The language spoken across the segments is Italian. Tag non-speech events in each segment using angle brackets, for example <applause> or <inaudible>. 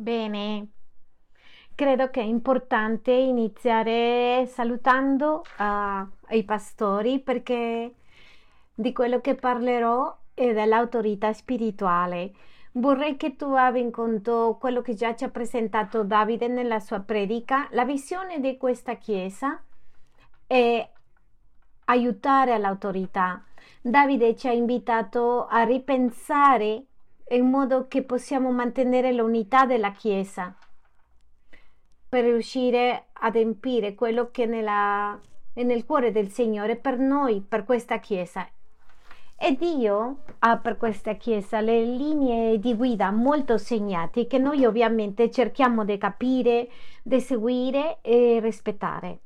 Bene, credo che è importante iniziare salutando uh, i pastori perché di quello che parlerò è dell'autorità spirituale. Vorrei che tu abbia in conto quello che già ci ha presentato Davide nella sua predica, la visione di questa Chiesa e aiutare all'autorità. Davide ci ha invitato a ripensare in modo che possiamo mantenere l'unità della Chiesa per riuscire ad empire quello che nella, è nel cuore del Signore per noi, per questa Chiesa. E Dio ha per questa Chiesa le linee di guida molto segnate che noi ovviamente cerchiamo di capire, di seguire e rispettare.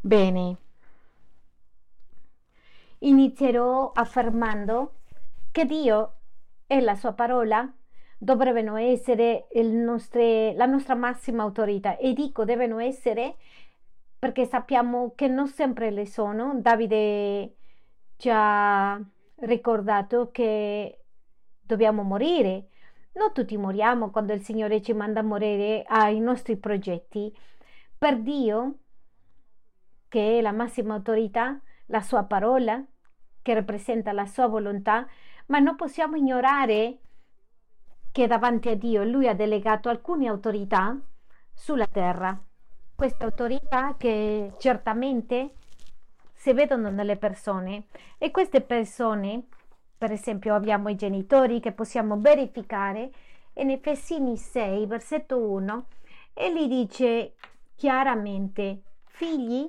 Bene, inizierò affermando che Dio e la sua parola dovrebbero essere nostre, la nostra massima autorità e dico devono essere perché sappiamo che non sempre le sono. Davide ci ha ricordato che dobbiamo morire. Non tutti moriamo quando il Signore ci manda a morire ai nostri progetti. Per Dio, che è la massima autorità, la sua parola, che rappresenta la sua volontà, ma non possiamo ignorare che davanti a Dio lui ha delegato alcune autorità sulla terra. Queste autorità che certamente si vedono nelle persone e queste persone, per esempio abbiamo i genitori che possiamo verificare in Efesini 6, versetto 1, e gli dice chiaramente, figli,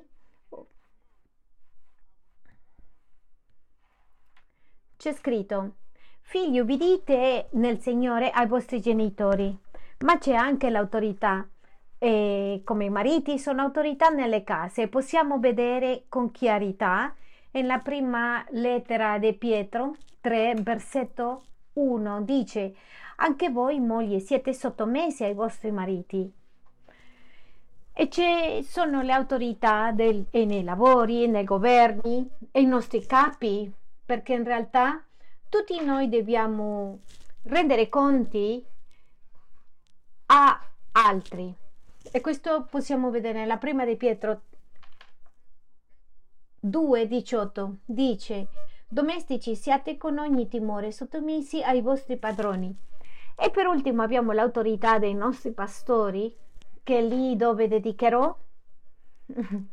c'è scritto, figli ubbidite nel Signore ai vostri genitori, ma c'è anche l'autorità. E come i mariti sono autorità nelle case. Possiamo vedere con chiarità nella prima lettera di Pietro 3, versetto 1, dice anche voi mogli siete sottomessi ai vostri mariti. E ci sono le autorità del, nei lavori, nei governi, e i nostri capi, perché in realtà tutti noi dobbiamo rendere conti a altri. E questo possiamo vedere nella prima di Pietro 2,18 dice domestici siate con ogni timore sottomessi ai vostri padroni. E per ultimo abbiamo l'autorità dei nostri pastori che è lì dove dedicherò <laughs>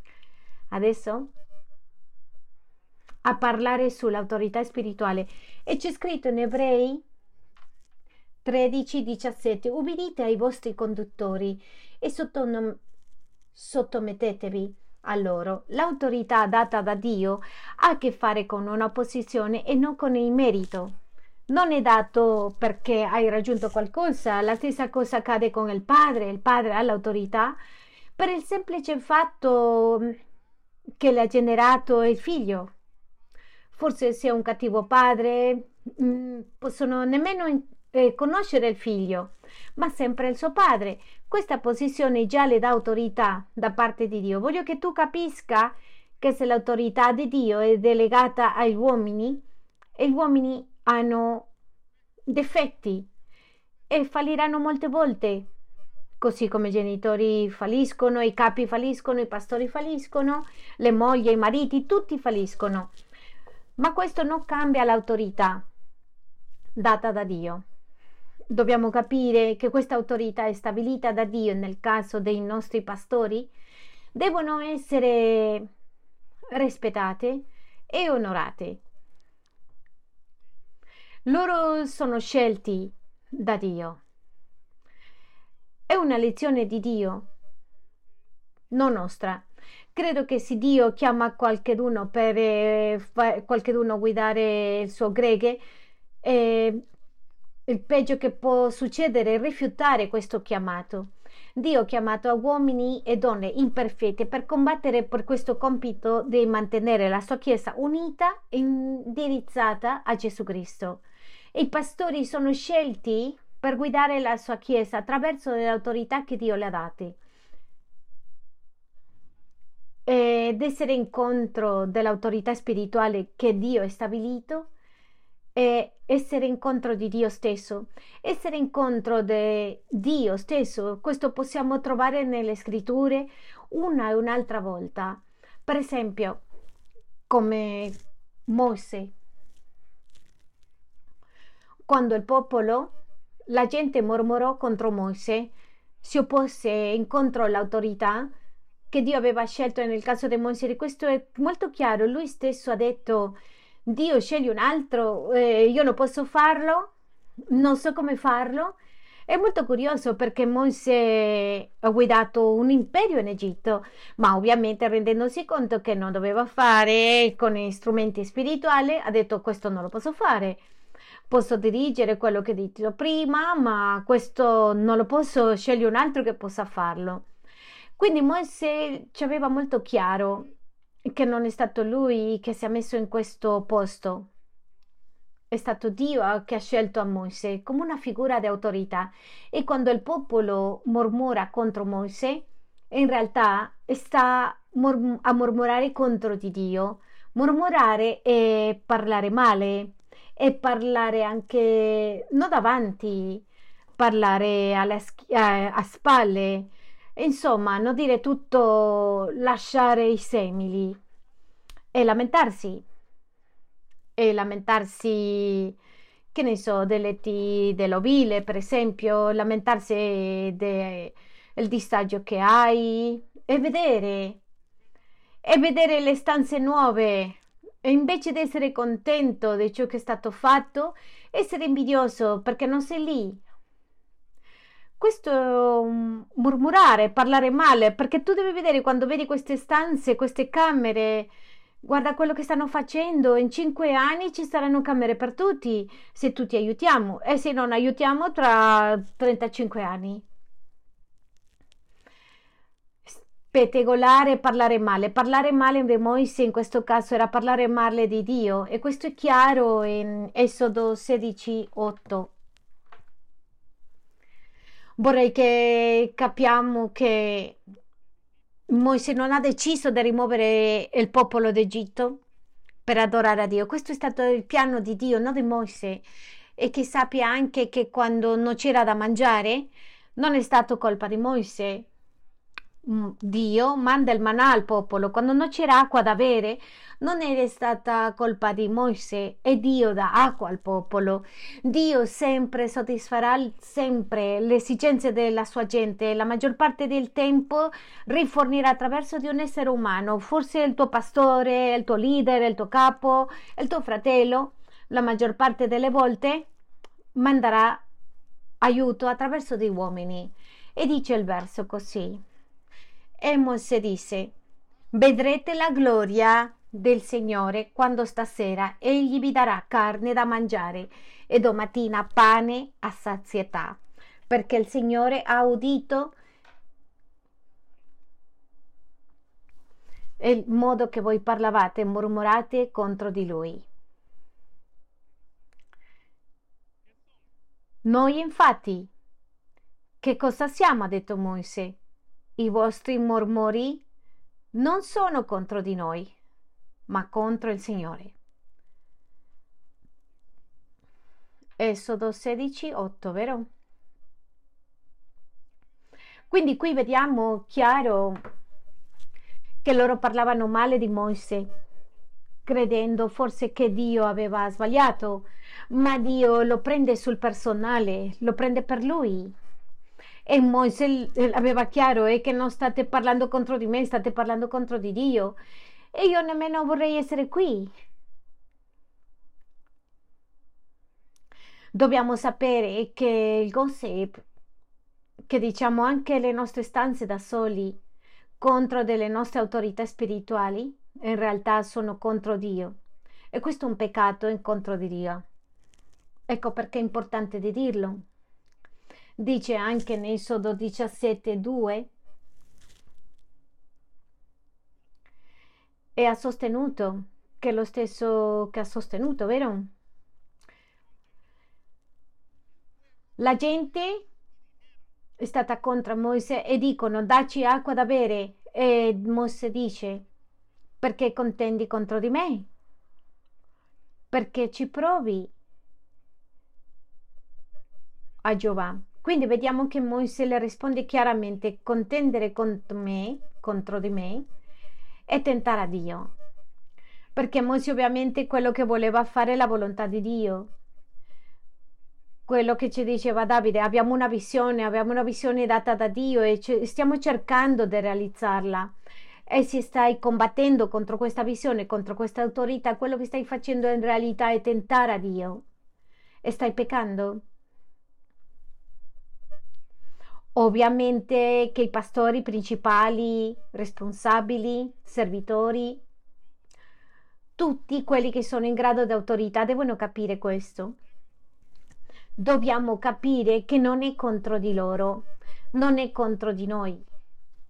adesso a parlare sull'autorità spirituale e c'è scritto in Ebrei 13, 17 ubbidite ai vostri conduttori e sottom- sottomettetevi a loro. L'autorità data da Dio ha a che fare con una posizione e non con il merito. Non è dato perché hai raggiunto qualcosa, la stessa cosa accade con il padre, il padre ha l'autorità per il semplice fatto che l'ha generato il figlio forse sia un cattivo padre, mm, possono nemmeno eh, conoscere il figlio, ma sempre il suo padre. Questa posizione già le dà autorità da parte di Dio. Voglio che tu capisca che se l'autorità di Dio è delegata agli uomini, gli uomini hanno difetti e falliranno molte volte, così come i genitori falliscono, i capi falliscono, i pastori falliscono, le mogli, i mariti, tutti falliscono. Ma questo non cambia l'autorità data da Dio. Dobbiamo capire che questa autorità è stabilita da Dio nel caso dei nostri pastori, devono essere rispettate e onorate. Loro sono scelti da Dio. È una lezione di Dio, non nostra. Credo che se Dio chiama qualcuno per eh, qualcuno guidare il suo greghe, eh, il peggio che può succedere è rifiutare questo chiamato. Dio ha chiamato uomini e donne imperfette per combattere per questo compito di mantenere la sua Chiesa unita e indirizzata a Gesù Cristo. I pastori sono scelti per guidare la sua Chiesa attraverso le autorità che Dio le ha date ed essere incontro dell'autorità spirituale che Dio ha stabilito è essere incontro di Dio stesso, essere incontro di Dio stesso. Questo possiamo trovare nelle scritture una e un'altra volta. Per esempio, come Mosè, quando il popolo, la gente mormorò contro Mosè, si oppose incontro all'autorità che Dio aveva scelto nel caso di Mosè. Questo è molto chiaro. Lui stesso ha detto Dio sceglie un altro, eh, io non posso farlo, non so come farlo. È molto curioso perché Mosè ha guidato un imperio in Egitto, ma ovviamente rendendosi conto che non doveva fare con strumenti spirituali, ha detto questo non lo posso fare. Posso dirigere quello che ho detto prima, ma questo non lo posso scegliere un altro che possa farlo. Quindi Mosè ci aveva molto chiaro che non è stato lui che si è messo in questo posto. È stato Dio che ha scelto a Mosè come una figura di autorità e quando il popolo mormora contro Mosè, in realtà sta a mormorare contro di Dio. Mormorare è parlare male, e parlare anche non davanti, parlare alle, a, a spalle, Insomma, non dire tutto, lasciare i semili e lamentarsi. E lamentarsi, che ne so, delle t- dell'ovile, per esempio, lamentarsi del disagio che hai e vedere, e vedere le stanze nuove. E invece di essere contento di ciò che è stato fatto, essere invidioso perché non sei lì questo mm, murmurare, parlare male, perché tu devi vedere quando vedi queste stanze, queste camere, guarda quello che stanno facendo, in cinque anni ci saranno camere per tutti, se tutti aiutiamo e se non aiutiamo tra 35 anni. Pettegolare, parlare male. Parlare male di Moise in questo caso era parlare male di Dio e questo è chiaro in Esodo 16, 8 vorrei che capiamo che Mosè non ha deciso di rimuovere il popolo d'Egitto per adorare a Dio. Questo è stato il piano di Dio, non di Mosè. E che sappia anche che quando non c'era da mangiare, non è stato colpa di Mosè, Dio manda il manà al popolo. Quando non c'era acqua da bere, non è stata colpa di Mosè, è Dio dà acqua al popolo. Dio sempre soddisfarà sempre le esigenze della sua gente. La maggior parte del tempo rifornirà attraverso di un essere umano, forse il tuo pastore, il tuo leader, il tuo capo, il tuo fratello. La maggior parte delle volte manderà aiuto attraverso di uomini. E dice il verso così. E Mosè disse, vedrete la gloria del Signore quando stasera egli vi darà carne da mangiare e domattina pane a sazietà, perché il Signore ha udito il modo che voi parlavate e mormorate contro di lui. Noi infatti, che cosa siamo? ha detto Mosè i vostri mormori non sono contro di noi, ma contro il Signore. Esodo 16, 8, vero? Quindi qui vediamo chiaro che loro parlavano male di Mosè, credendo forse che Dio aveva sbagliato, ma Dio lo prende sul personale, lo prende per lui e Mosè aveva chiaro è che non state parlando contro di me, state parlando contro di Dio. E io nemmeno vorrei essere qui. Dobbiamo sapere che il gossip, che diciamo anche le nostre stanze da soli contro delle nostre autorità spirituali, in realtà sono contro Dio. E questo è un peccato in contro di Dio. Ecco perché è importante di dirlo. Dice anche in Esodo 17:2 e ha sostenuto che lo stesso che ha sostenuto, vero? La gente è stata contro Mosè e dicono dacci acqua da bere e Mosè dice perché contendi contro di me? Perché ci provi a Giova. Quindi vediamo che Mosè le risponde chiaramente: contendere contro me, contro di me, e tentare a Dio. Perché Mosè ovviamente quello che voleva fare è la volontà di Dio. Quello che ci diceva Davide, abbiamo una visione, abbiamo una visione data da Dio e stiamo cercando di realizzarla. E se stai combattendo contro questa visione, contro questa autorità, quello che stai facendo in realtà è tentare a Dio. E stai peccando. Ovviamente che i pastori principali, responsabili, servitori, tutti quelli che sono in grado di autorità devono capire questo. Dobbiamo capire che non è contro di loro, non è contro di noi,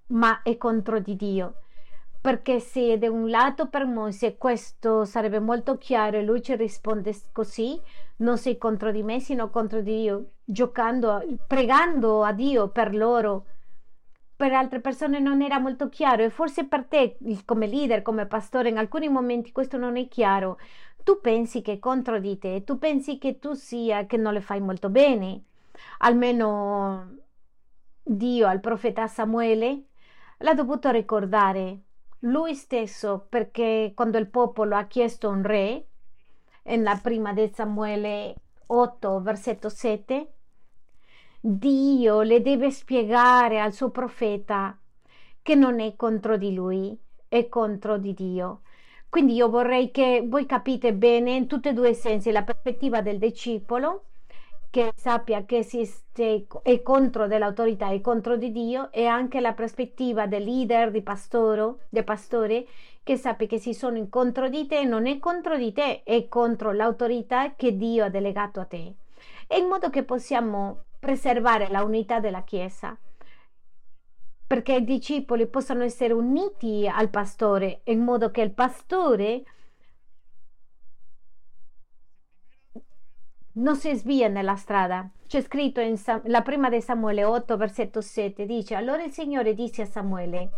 ma è contro di Dio. Perché se da un lato per Mosè questo sarebbe molto chiaro e lui ci risponde così, non sei contro di me, sino contro di Dio, giocando, pregando a Dio per loro. Per altre persone non era molto chiaro e forse per te come leader, come pastore, in alcuni momenti questo non è chiaro. Tu pensi che è contro di te, tu pensi che tu sia, che non le fai molto bene. Almeno Dio al profeta Samuele l'ha dovuto ricordare lui stesso perché quando il popolo ha chiesto un re, nella prima di Samuele 8, versetto 7, Dio le deve spiegare al suo profeta che non è contro di lui, è contro di Dio. Quindi io vorrei che voi capite bene in tutti e due i sensi la prospettiva del discepolo che sappia che esiste, è contro dell'autorità, è contro di Dio e anche la prospettiva del leader, di pastore, del pastore che sappia che si sono contro di te, non è contro di te, è contro l'autorità che Dio ha delegato a te. E in modo che possiamo preservare la unità della Chiesa perché i discepoli possano essere uniti al pastore in modo che il pastore non si svia nella strada. C'è scritto in Sam- la prima di Samuele 8, versetto 7, dice, allora il Signore disse a Samuele,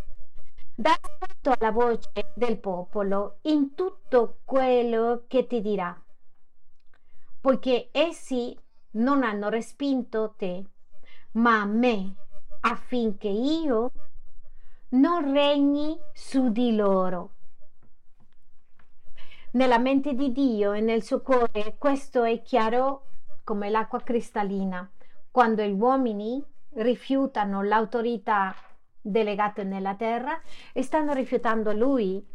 da ascolto alla voce del popolo in tutto quello che ti dirà, poiché essi non hanno respinto te, ma me, affinché io non regni su di loro nella mente di Dio e nel suo cuore questo è chiaro come l'acqua cristallina. Quando gli uomini rifiutano l'autorità delegata nella terra e stanno rifiutando lui.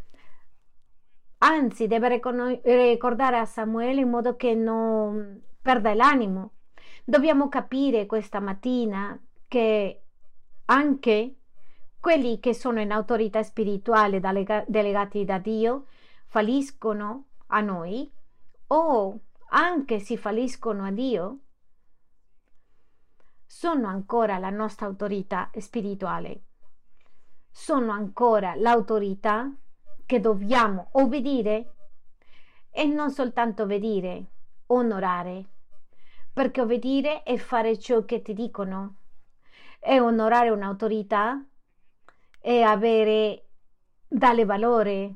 Anzi, deve ricordare a Samuele in modo che non perda l'animo. Dobbiamo capire questa mattina che anche quelli che sono in autorità spirituale delegati da Dio falliscono a noi o anche si falliscono a Dio, sono ancora la nostra autorità spirituale, sono ancora l'autorità che dobbiamo obbedire e non soltanto obbedire, onorare, perché obbedire è fare ciò che ti dicono, e onorare un'autorità e avere, dare valore,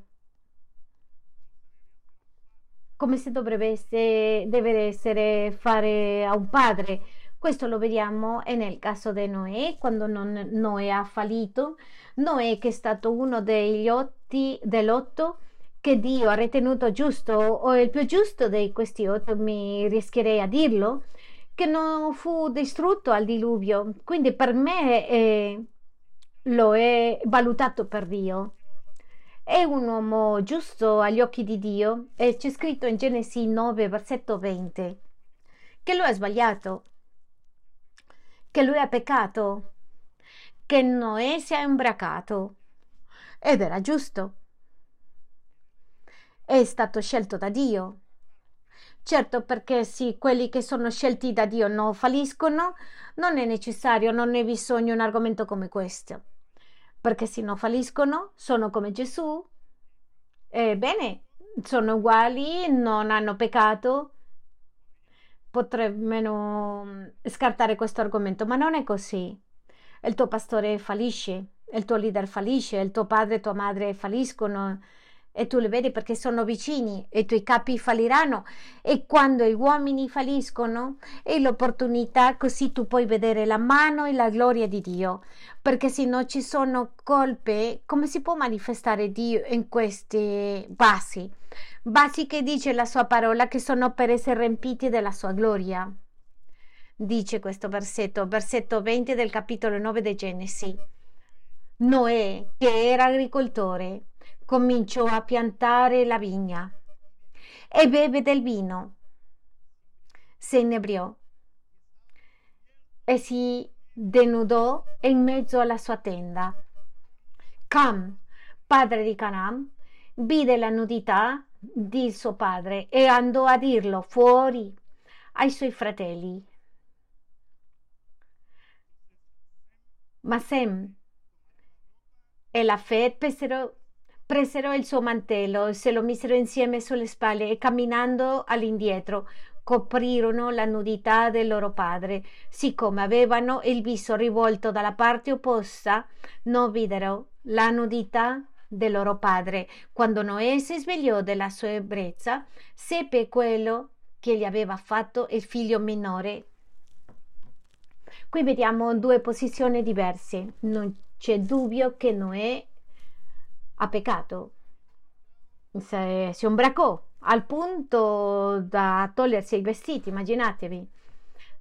come se dovrebbe essere, essere fare a un padre. Questo lo vediamo nel caso di Noè, quando Noè ha fallito. Noè che è stato uno degli otti dell'otto che Dio ha ritenuto giusto, o il più giusto di questi otto, mi rischierei a dirlo, che non fu distrutto al diluvio. Quindi per me eh, lo è valutato per Dio è un uomo giusto agli occhi di Dio e c'è scritto in Genesi 9, versetto 20, che lui ha sbagliato, che lui ha peccato, che Noè si è imbracato ed era giusto. È stato scelto da Dio. Certo, perché sì, quelli che sono scelti da Dio non falliscono, non è necessario, non è bisogno un argomento come questo perché se non falliscono sono come Gesù. Ebbene, sono uguali, non hanno peccato. Potremmo mm, scartare questo argomento, ma non è così. Il tuo pastore fallisce, il tuo leader fallisce, il tuo padre e tua madre falliscono. E tu li vedi perché sono vicini e i tuoi capi falliranno e quando gli uomini falliscono è l'opportunità così tu puoi vedere la mano e la gloria di Dio. Perché se non ci sono colpe come si può manifestare Dio in queste basi? Basi che dice la sua parola che sono per essere riempiti della sua gloria. Dice questo versetto versetto 20 del capitolo 9 di Genesi. Noè che era agricoltore cominciò a piantare la vigna e beve del vino. Si inebriò e si denudò in mezzo alla sua tenda. Cam, padre di Canam, vide la nudità di suo padre e andò a dirlo fuori ai suoi fratelli. Ma Sem e la Fed presero Presero il suo mantello, se lo misero insieme sulle spalle e camminando all'indietro coprirono la nudità del loro padre. Siccome avevano il viso rivolto dalla parte opposta, non videro la nudità del loro padre. Quando Noè si svegliò della sua ebbrezza, seppe quello che gli aveva fatto il figlio minore. Qui vediamo due posizioni diverse. Non c'è dubbio che Noè ha peccato, si, si ubracò al punto da togliersi i vestiti, immaginatevi,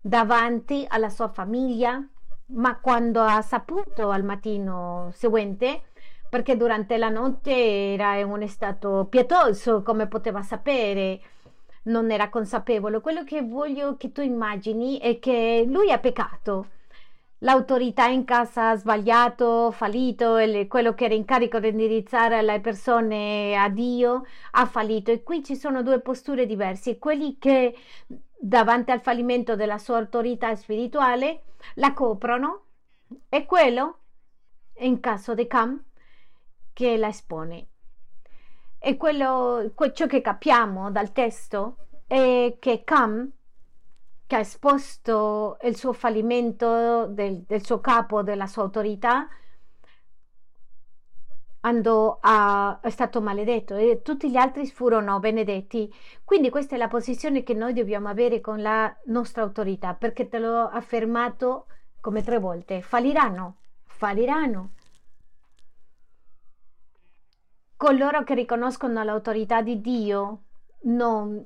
davanti alla sua famiglia, ma quando ha saputo al mattino seguente, perché durante la notte era in uno stato pietoso, come poteva sapere, non era consapevole. Quello che voglio che tu immagini è che lui ha peccato l'autorità in casa ha sbagliato, fallito, quello che era in carico di indirizzare le persone a Dio ha fallito. E qui ci sono due posture diverse. Quelli che davanti al fallimento della sua autorità spirituale la coprono e quello, in caso di Cam, che la espone. E quello, ciò che capiamo dal testo è che Cam che ha esposto il suo fallimento del, del suo capo, della sua autorità, andò a, è stato maledetto e tutti gli altri furono benedetti. Quindi questa è la posizione che noi dobbiamo avere con la nostra autorità, perché te l'ho affermato come tre volte, falliranno, falliranno. Coloro che riconoscono l'autorità di Dio non,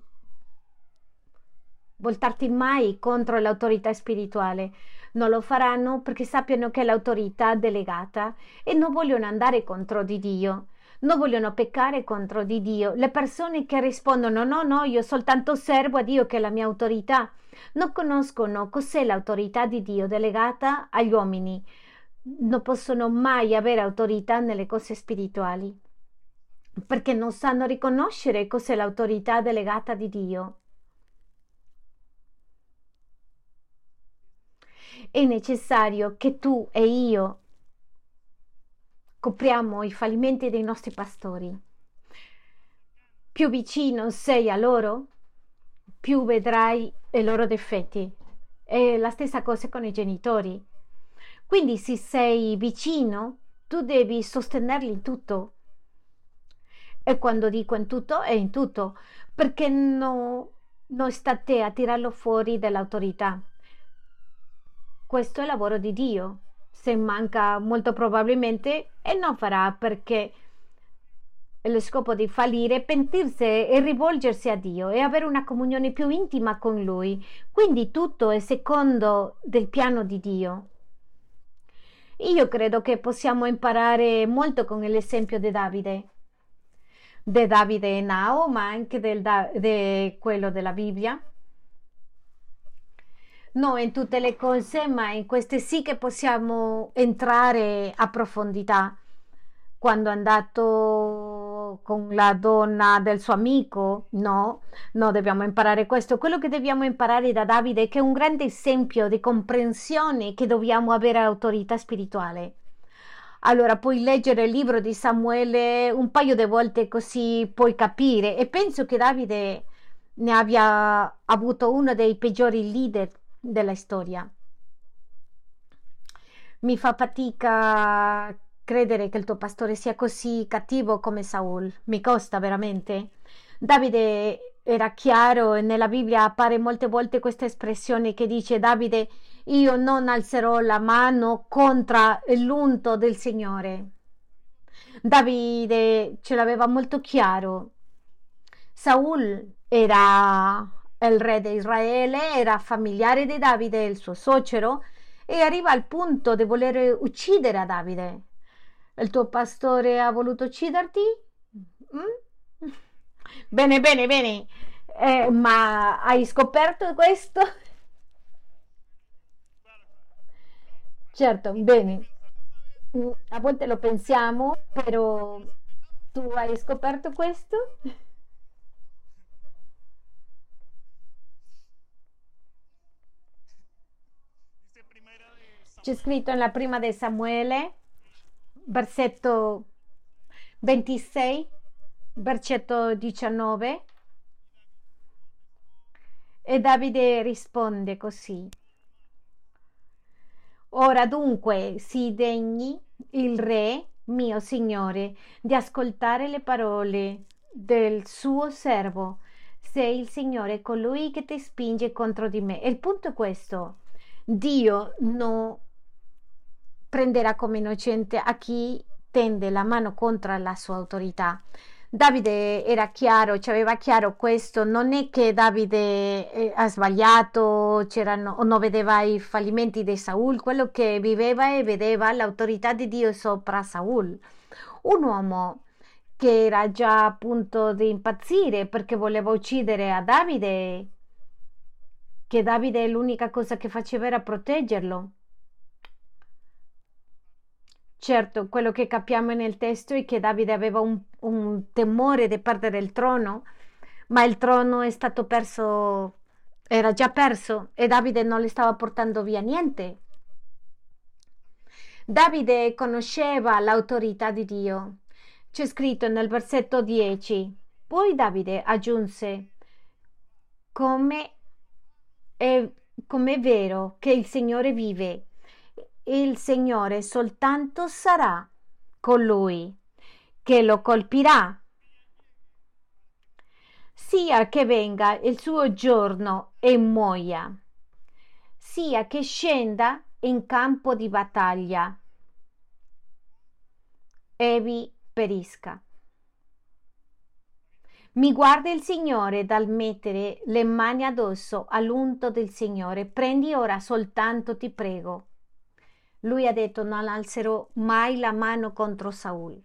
voltarti mai contro l'autorità spirituale. Non lo faranno perché sappiano che è l'autorità delegata e non vogliono andare contro di Dio. Non vogliono peccare contro di Dio. Le persone che rispondono no, no, io soltanto servo a Dio che è la mia autorità, non conoscono cos'è l'autorità di Dio delegata agli uomini. Non possono mai avere autorità nelle cose spirituali perché non sanno riconoscere cos'è l'autorità delegata di Dio. È necessario che tu e io copriamo i fallimenti dei nostri pastori. Più vicino sei a loro, più vedrai i loro difetti. È la stessa cosa con i genitori. Quindi se sei vicino, tu devi sostenerli in tutto. E quando dico in tutto, è in tutto, perché no, non te a tirarlo fuori dall'autorità. Questo è il lavoro di Dio. Se manca molto probabilmente e non farà perché lo scopo di fallire, pentirsi e rivolgersi a Dio e avere una comunione più intima con Lui. Quindi tutto è secondo del piano di Dio. Io credo che possiamo imparare molto con l'esempio di Davide, di Davide e Nao, ma anche di quello della Bibbia no in tutte le cose, ma in queste sì che possiamo entrare a profondità. Quando è andato con la donna del suo amico, no, no, dobbiamo imparare questo. Quello che dobbiamo imparare da Davide è che è un grande esempio di comprensione che dobbiamo avere autorità spirituale. Allora puoi leggere il libro di Samuele un paio di volte così puoi capire e penso che Davide ne abbia avuto uno dei peggiori leader della storia. Mi fa fatica credere che il tuo pastore sia così cattivo come Saul. Mi costa veramente. Davide era chiaro e nella Bibbia appare molte volte questa espressione che dice Davide io non alzerò la mano contro l'unto del Signore. Davide ce l'aveva molto chiaro. Saul era il re di Israele, era familiare di Davide, il suo suocero, e arriva al punto di voler uccidere a Davide. Il tuo pastore ha voluto ucciderti? Mm? <laughs> Bene, bene, bene. Eh, ma hai scoperto questo? Certo, bene. Mm, A volte lo pensiamo, però tu hai scoperto questo? C'è scritto nella prima di Samuele, versetto 26, versetto 19, e Davide risponde così. Ora dunque si degni il re, mio signore, di ascoltare le parole del suo servo. Sei il Signore colui che ti spinge contro di me. E il punto è questo. Dio non prenderà come innocente a chi tende la mano contro la sua autorità. Davide era chiaro, ci aveva chiaro questo, non è che Davide eh, ha sbagliato, o non vedeva i fallimenti di Saul, quello che viveva e vedeva l'autorità di Dio sopra Saul. Un uomo che era già a punto di impazzire perché voleva uccidere a Davide, che Davide l'unica cosa che faceva era proteggerlo. Certo, quello che capiamo nel testo è che Davide aveva un, un temore di perdere il trono, ma il trono è stato perso, era già perso e Davide non le stava portando via niente. Davide conosceva l'autorità di Dio. C'è scritto nel versetto 10. Poi Davide aggiunse, come è, come è vero che il Signore vive il Signore soltanto sarà con lui, che lo colpirà, sia che venga il suo giorno e muoia, sia che scenda in campo di battaglia e vi perisca. Mi guarda il Signore dal mettere le mani addosso all'unto del Signore. Prendi ora soltanto, ti prego, lui ha detto non alzerò mai la mano contro Saul.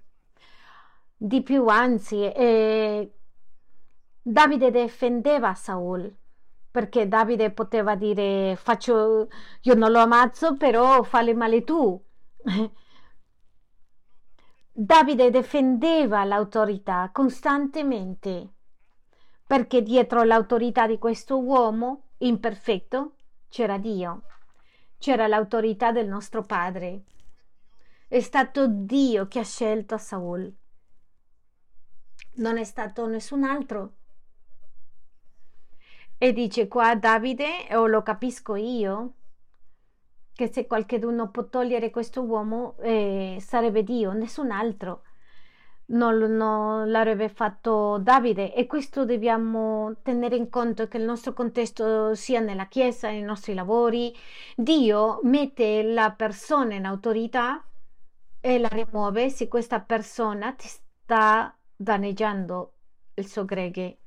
Di più, anzi, eh, Davide difendeva Saul perché Davide poteva dire faccio, io non lo ammazzo, però fai male tu. <laughs> Davide difendeva l'autorità costantemente perché dietro l'autorità di questo uomo imperfetto c'era Dio c'era l'autorità del nostro padre. È stato Dio che ha scelto Saul. Non è stato nessun altro. E dice qua Davide, o lo capisco io, che se qualcuno può togliere questo uomo eh, sarebbe Dio, nessun altro non, non l'avrebbe fatto Davide e questo dobbiamo tenere in conto che il nostro contesto sia nella Chiesa, nei nostri lavori, Dio mette la persona in autorità e la rimuove se questa persona ti sta danneggiando il suo greghe,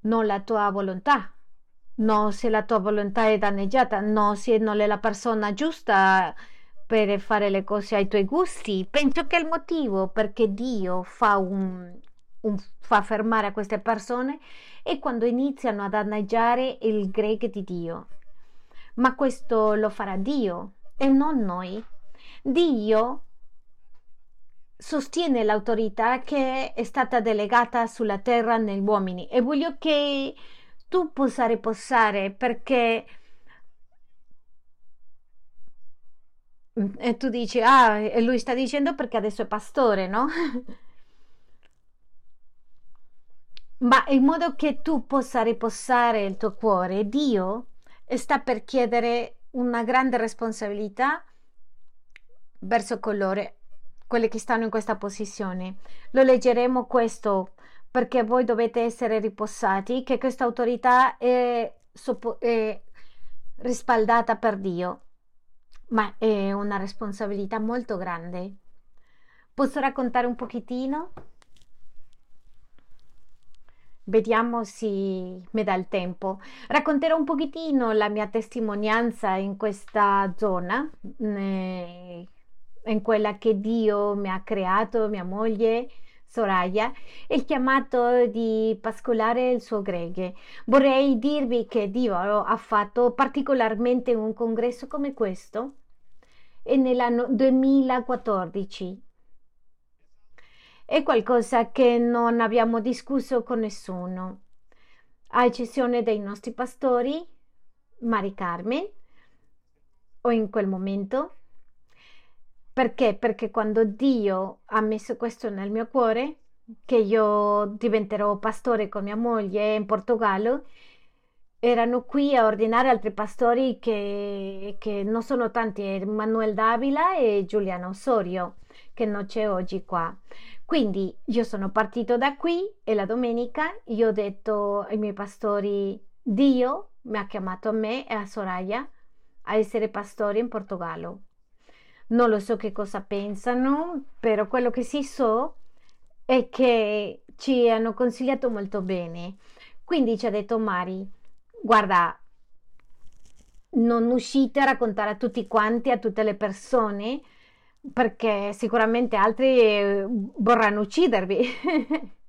non la tua volontà. No, se la tua volontà è danneggiata, no, se non è la persona giusta, per fare le cose ai tuoi gusti. Penso che il motivo perché Dio fa, un, un, fa fermare a queste persone è quando iniziano a danneggiare il greco di Dio. Ma questo lo farà Dio e non noi. Dio sostiene l'autorità che è stata delegata sulla terra negli uomini e voglio che tu possa riposare perché E tu dici, ah, e lui sta dicendo perché adesso è pastore, no? <laughs> Ma in modo che tu possa riposare il tuo cuore, Dio sta per chiedere una grande responsabilità verso coloro, quelli che stanno in questa posizione. Lo leggeremo questo perché voi dovete essere riposati, che questa autorità è, è rispaldata per Dio, ma è una responsabilità molto grande. Posso raccontare un pochettino? Vediamo se mi dà il tempo. Racconterò un pochettino la mia testimonianza in questa zona, in quella che Dio mi ha creato, mia moglie Soraya, e il chiamato di pascolare il suo gregge. Vorrei dirvi che Dio ha fatto particolarmente un congresso come questo e nell'anno 2014 è qualcosa che non abbiamo discusso con nessuno, a eccezione dei nostri pastori, Mari Carmen, o in quel momento. Perché? Perché quando Dio ha messo questo nel mio cuore, che io diventerò pastore con mia moglie in Portogallo, erano qui a ordinare altri pastori che, che non sono tanti, Emanuele Davila e Giuliano Osorio, che non c'è oggi qua. Quindi io sono partito da qui e la domenica io ho detto ai miei pastori, Dio mi ha chiamato a me e a Soraya a essere pastori in Portogallo. Non lo so che cosa pensano, però quello che sì so è che ci hanno consigliato molto bene. Quindi ci ha detto Mari, guarda, non uscite a raccontare a tutti quanti, a tutte le persone, perché sicuramente altri eh, vorranno uccidervi. <laughs>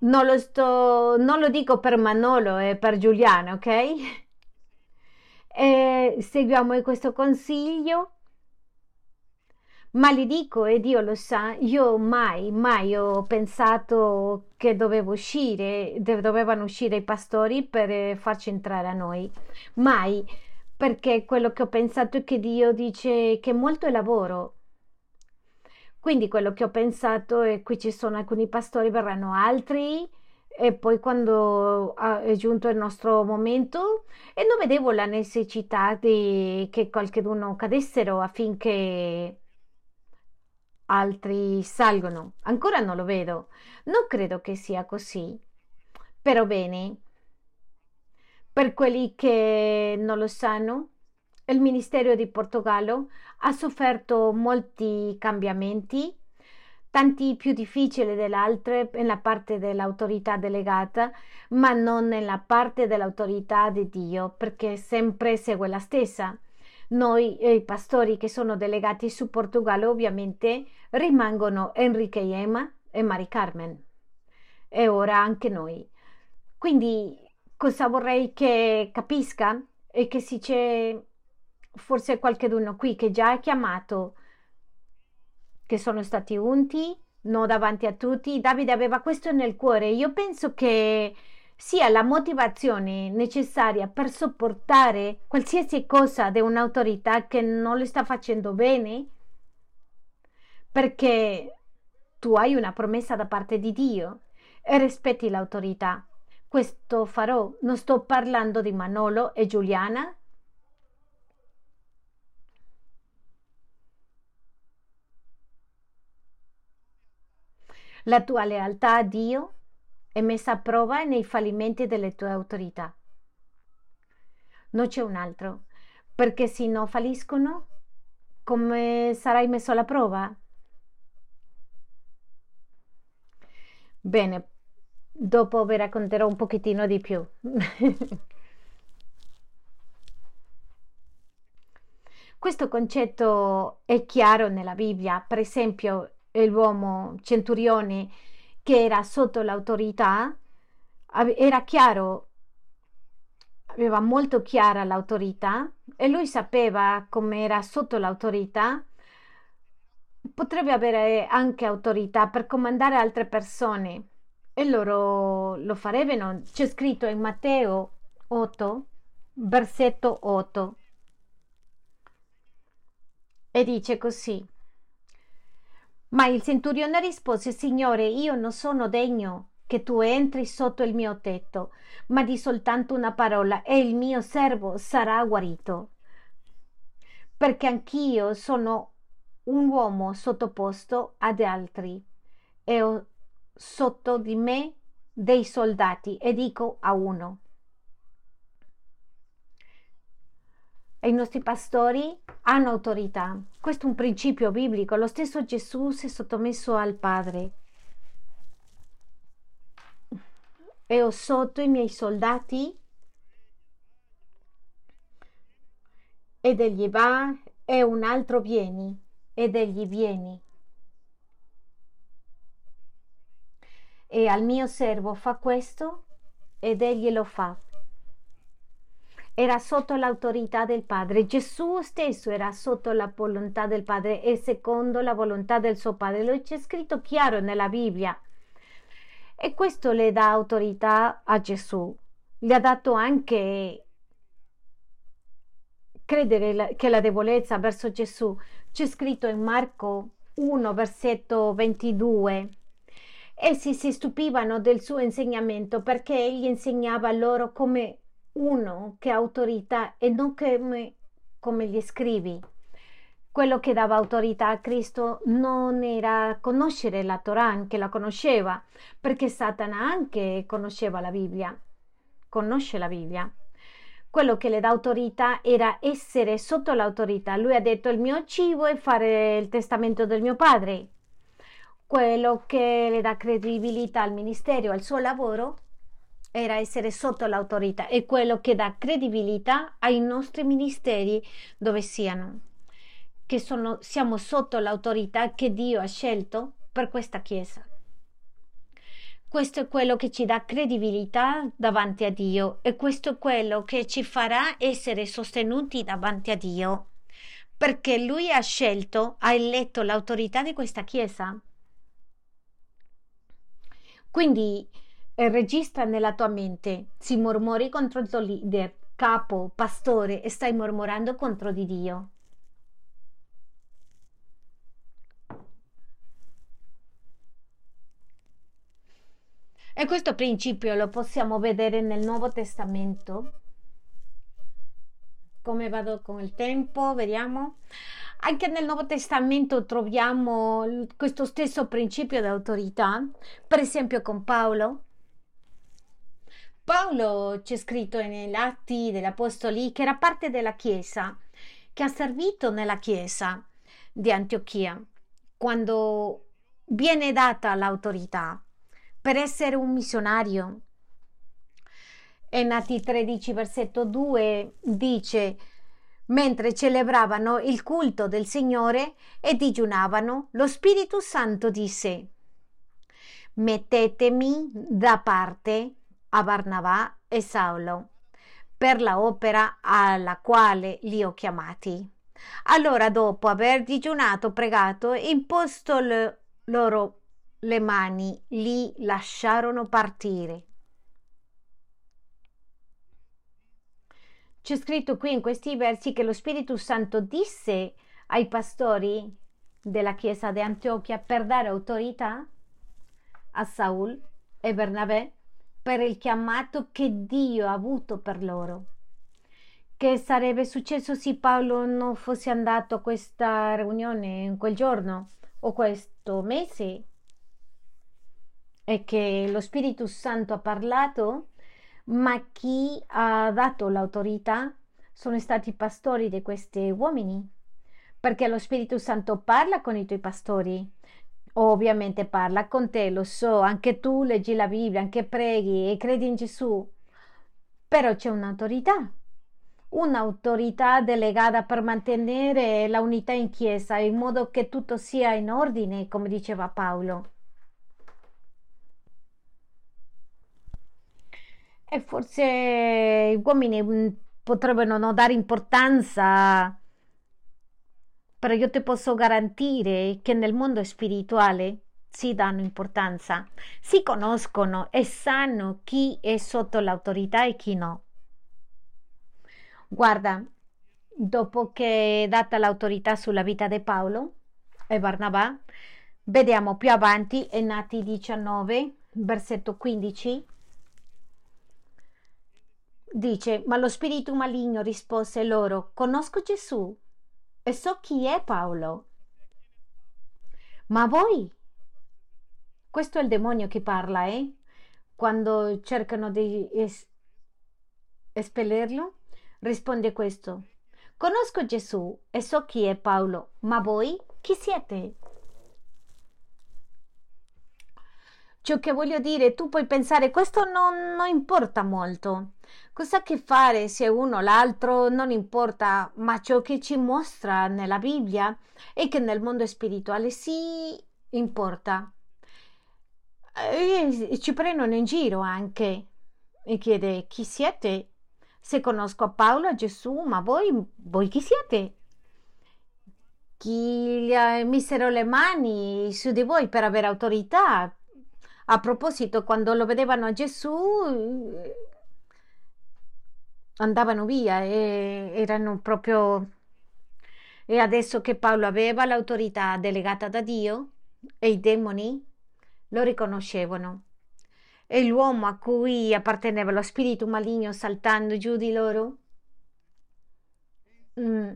Non lo, sto, non lo dico per Manolo e per Giuliano, ok? E seguiamo questo consiglio, ma gli dico, e Dio lo sa, io mai, mai ho pensato che dovevo uscire, dovevano uscire i pastori per eh, farci entrare a noi. Mai perché quello che ho pensato è che Dio dice che molto è lavoro. Quindi quello che ho pensato è qui ci sono alcuni pastori, verranno altri e poi quando è giunto il nostro momento e non vedevo la necessità di che qualcuno cadessero affinché altri salgono. Ancora non lo vedo. Non credo che sia così. Però bene, per quelli che non lo sanno, il Ministero di Portogallo ha sofferto molti cambiamenti, tanti più difficili dell'altro nella parte dell'autorità delegata, ma non nella parte dell'autorità di Dio, perché sempre segue la stessa. Noi, i pastori che sono delegati su Portogallo, ovviamente rimangono Enrique e Emma e Mari Carmen. E ora anche noi. Quindi cosa vorrei che capisca è che se c'è forse qualcuno qui che già ha chiamato, che sono stati unti, non davanti a tutti, Davide aveva questo nel cuore. Io penso che sia la motivazione necessaria per sopportare qualsiasi cosa di un'autorità che non le sta facendo bene, perché tu hai una promessa da parte di Dio e rispetti l'autorità. Questo farò. Non sto parlando di Manolo e Giuliana. La tua lealtà a Dio è messa a prova nei fallimenti delle tue autorità. Non c'è un altro, perché se non falliscono, come sarai messo alla prova? Bene, Dopo vi racconterò un pochettino di più. <laughs> Questo concetto è chiaro nella Bibbia, per esempio l'uomo centurione che era sotto l'autorità, era chiaro, aveva molto chiara l'autorità e lui sapeva come era sotto l'autorità, potrebbe avere anche autorità per comandare altre persone e loro lo farebbero. C'è scritto in Matteo 8, versetto 8, e dice così. Ma il centurione rispose, Signore, io non sono degno che tu entri sotto il mio tetto, ma di soltanto una parola e il mio servo sarà guarito. Perché anch'io sono un uomo sottoposto ad altri e ho sotto di me dei soldati e dico a uno. E i nostri pastori hanno autorità. Questo è un principio biblico. Lo stesso Gesù si è sottomesso al Padre. E ho sotto i miei soldati ed egli va e un altro vieni ed egli vieni. e al mio servo fa questo ed egli lo fa. Era sotto l'autorità del Padre. Gesù stesso era sotto la volontà del Padre e secondo la volontà del suo Padre. Lo c'è scritto chiaro nella Bibbia. E questo le dà autorità a Gesù. Gli ha dato anche credere che la debolezza verso Gesù. C'è scritto in Marco 1, versetto 22 Essi si stupivano del suo insegnamento perché egli insegnava loro come uno che autorità e non come, come gli scrivi. Quello che dava autorità a Cristo non era conoscere la Torah, anche la conosceva, perché Satana anche conosceva la Bibbia, conosce la Bibbia. Quello che le dà autorità era essere sotto l'autorità. Lui ha detto il mio cibo è fare il testamento del mio padre quello che le dà credibilità al ministero, al suo lavoro, era essere sotto l'autorità e quello che dà credibilità ai nostri ministeri dove siano, che sono, siamo sotto l'autorità che Dio ha scelto per questa Chiesa. Questo è quello che ci dà credibilità davanti a Dio e questo è quello che ci farà essere sostenuti davanti a Dio, perché Lui ha scelto, ha eletto l'autorità di questa Chiesa quindi eh, registra nella tua mente, si mormori contro il tuo leader, capo, pastore e stai mormorando contro di Dio. E questo principio lo possiamo vedere nel Nuovo Testamento. Come vado con il tempo? Vediamo. Anche nel Nuovo Testamento troviamo questo stesso principio di autorità, per esempio con Paolo. Paolo c'è scritto negli Atti degli Apostoli che era parte della Chiesa, che ha servito nella Chiesa di Antiochia, quando viene data l'autorità per essere un missionario. In Atti 13, versetto 2 dice mentre celebravano il culto del Signore e digiunavano, lo Spirito Santo disse, mettetemi da parte a Barnabà e Saulo per la opera alla quale li ho chiamati. Allora, dopo aver digiunato, pregato imposto le, loro le mani, li lasciarono partire. C'è scritto qui in questi versi che lo Spirito Santo disse ai pastori della chiesa di Antiochia per dare autorità a Saul e Bernabé per il chiamato che Dio ha avuto per loro. Che sarebbe successo se Paolo non fosse andato a questa riunione in quel giorno o questo mese? E che lo Spirito Santo ha parlato ma chi ha dato l'autorità sono stati i pastori di questi uomini, perché lo Spirito Santo parla con i tuoi pastori. Ovviamente parla con te, lo so, anche tu leggi la Bibbia, anche preghi e credi in Gesù, però c'è un'autorità, un'autorità delegata per mantenere la unità in chiesa in modo che tutto sia in ordine, come diceva Paolo. E forse gli uomini mm, potrebbero non dare importanza, però io ti posso garantire che nel mondo spirituale si danno importanza, si conoscono e sanno chi è sotto l'autorità e chi no. Guarda, dopo che è data l'autorità sulla vita di Paolo e Barnabà, vediamo più avanti in Atti 19, versetto 15, dice, ma lo spirito maligno rispose loro, conosco Gesù e so chi è Paolo. Ma voi? Questo è il demonio che parla, eh? Quando cercano di es- espellerlo, risponde questo. Conosco Gesù e so chi è Paolo, ma voi chi siete? Ciò che voglio dire, tu puoi pensare, questo non, non importa molto. Cosa che fare se uno o l'altro non importa, ma ciò che ci mostra nella Bibbia è che nel mondo spirituale sì importa. E ci prendono in giro anche e chiede chi siete? Se conosco a Paolo, a Gesù, ma voi, voi chi siete? Chi misero le mani su di voi per avere autorità? A proposito, quando lo vedevano Gesù, andavano via e erano proprio... E adesso che Paolo aveva l'autorità delegata da Dio e i demoni lo riconoscevano. E l'uomo a cui apparteneva lo spirito maligno saltando giù di loro? Mm.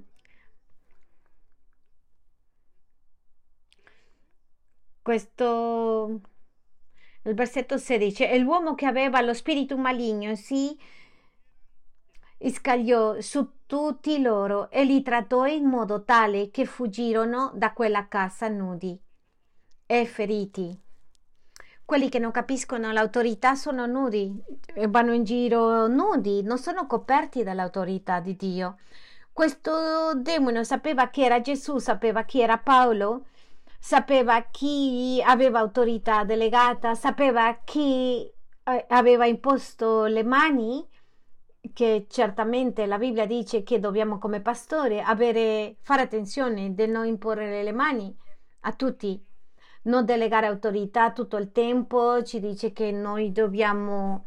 Questo il versetto 16 e l'uomo che aveva lo spirito maligno si scagliò su tutti loro e li trattò in modo tale che fuggirono da quella casa nudi e feriti. Quelli che non capiscono l'autorità sono nudi, vanno in giro nudi, non sono coperti dall'autorità di Dio. Questo demone sapeva chi era Gesù, sapeva chi era Paolo, sapeva chi aveva autorità delegata, sapeva chi eh, aveva imposto le mani che certamente la Bibbia dice che dobbiamo come pastore avere, fare attenzione di non imporre le mani a tutti, non delegare autorità tutto il tempo, ci dice che noi dobbiamo